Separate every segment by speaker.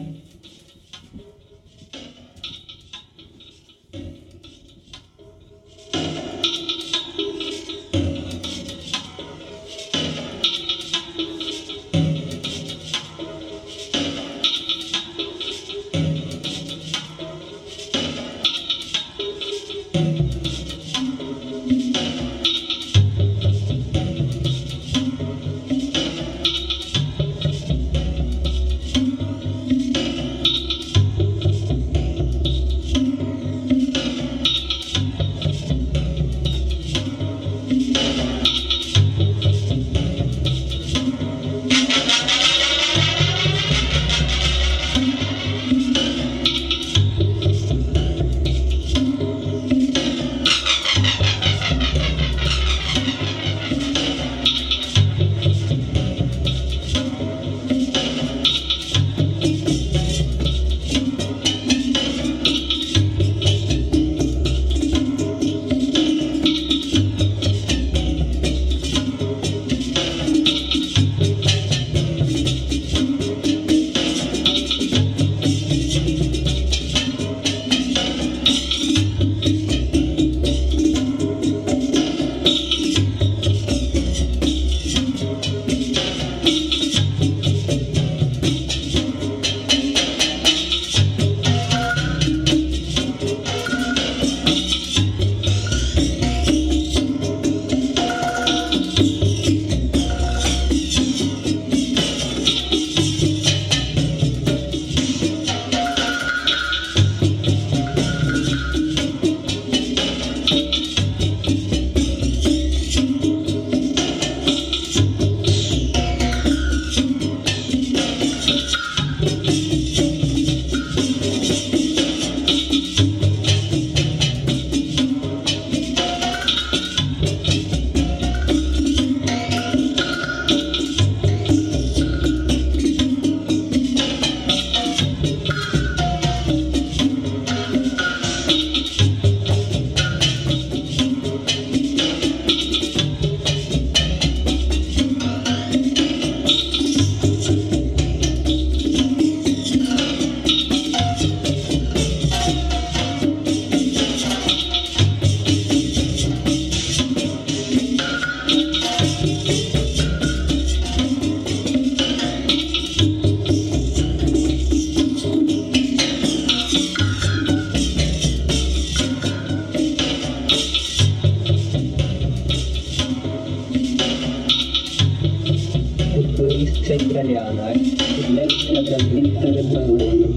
Speaker 1: Amen. Italiana, letta da Vittore Baroni.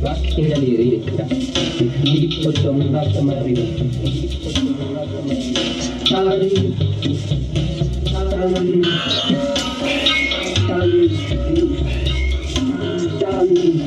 Speaker 1: Macchina lirica di Filippo Tommaso Maria. Stari, stari, stari, stari,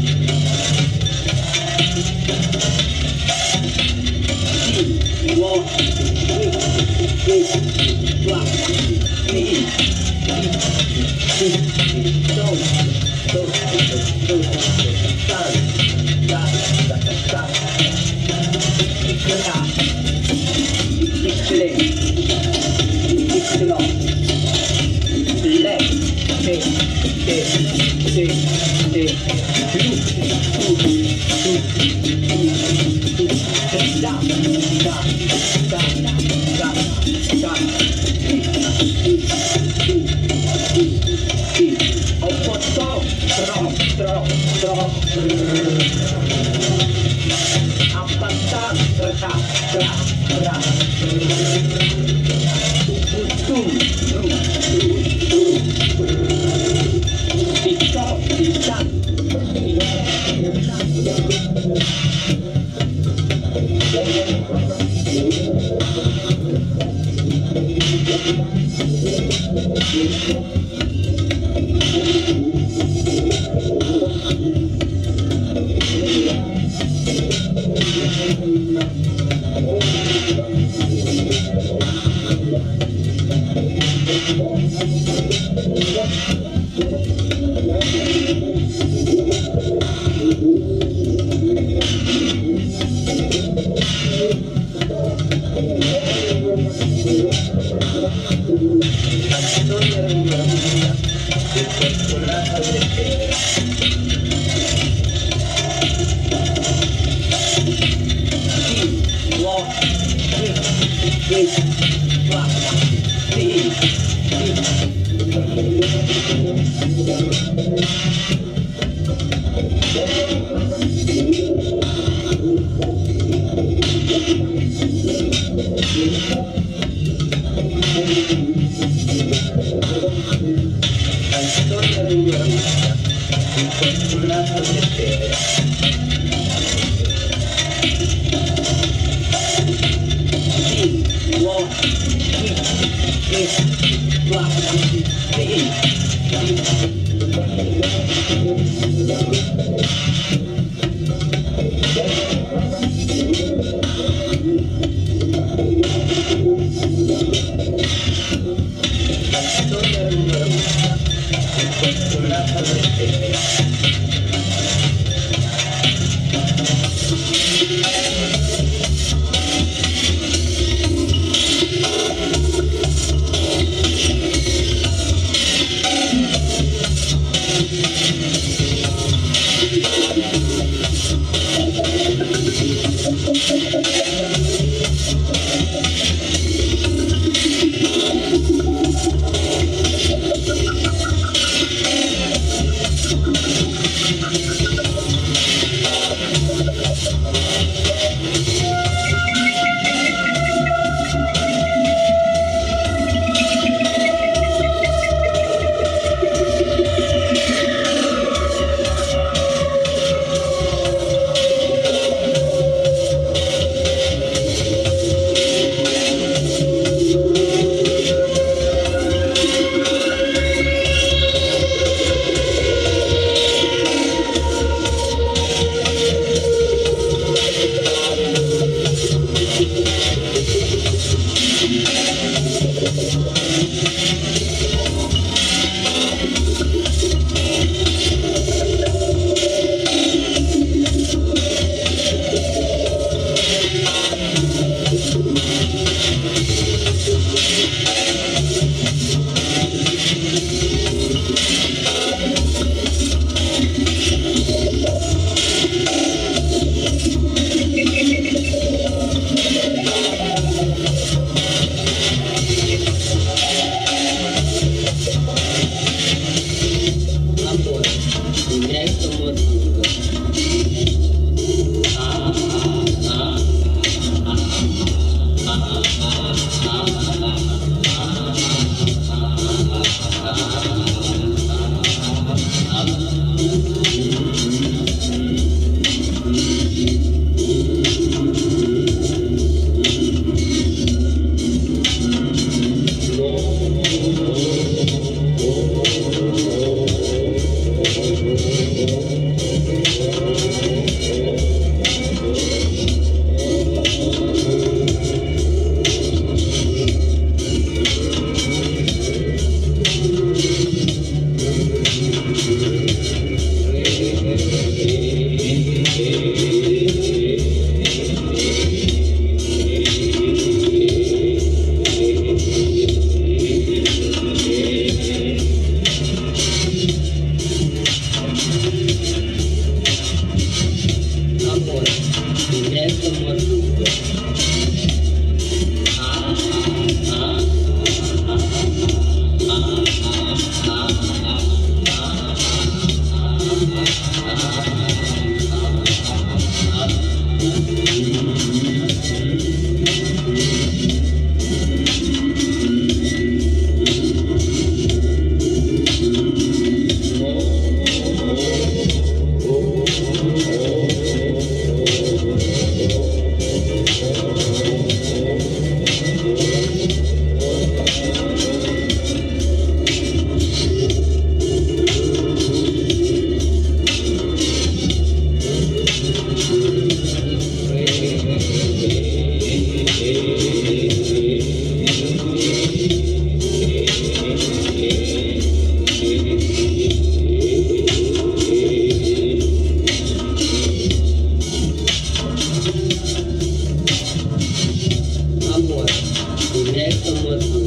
Speaker 1: direto, mano.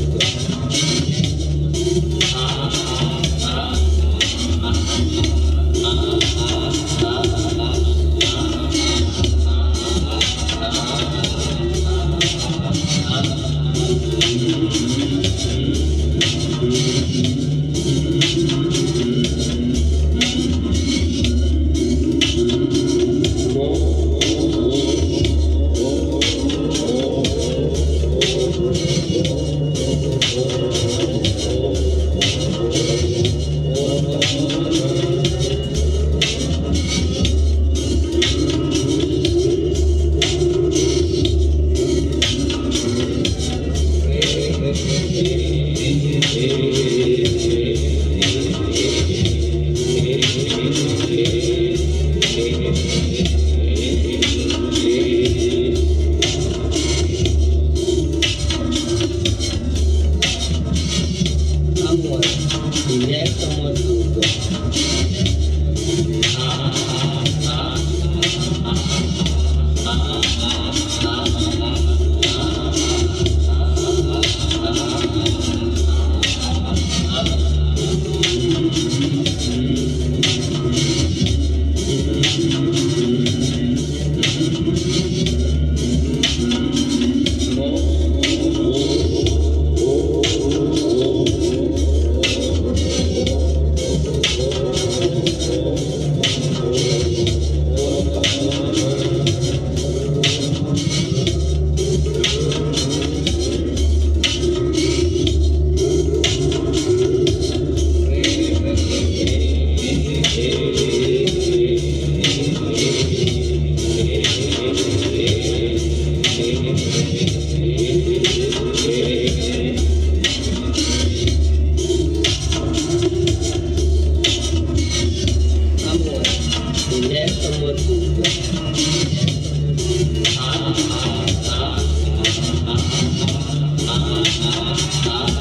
Speaker 1: stop.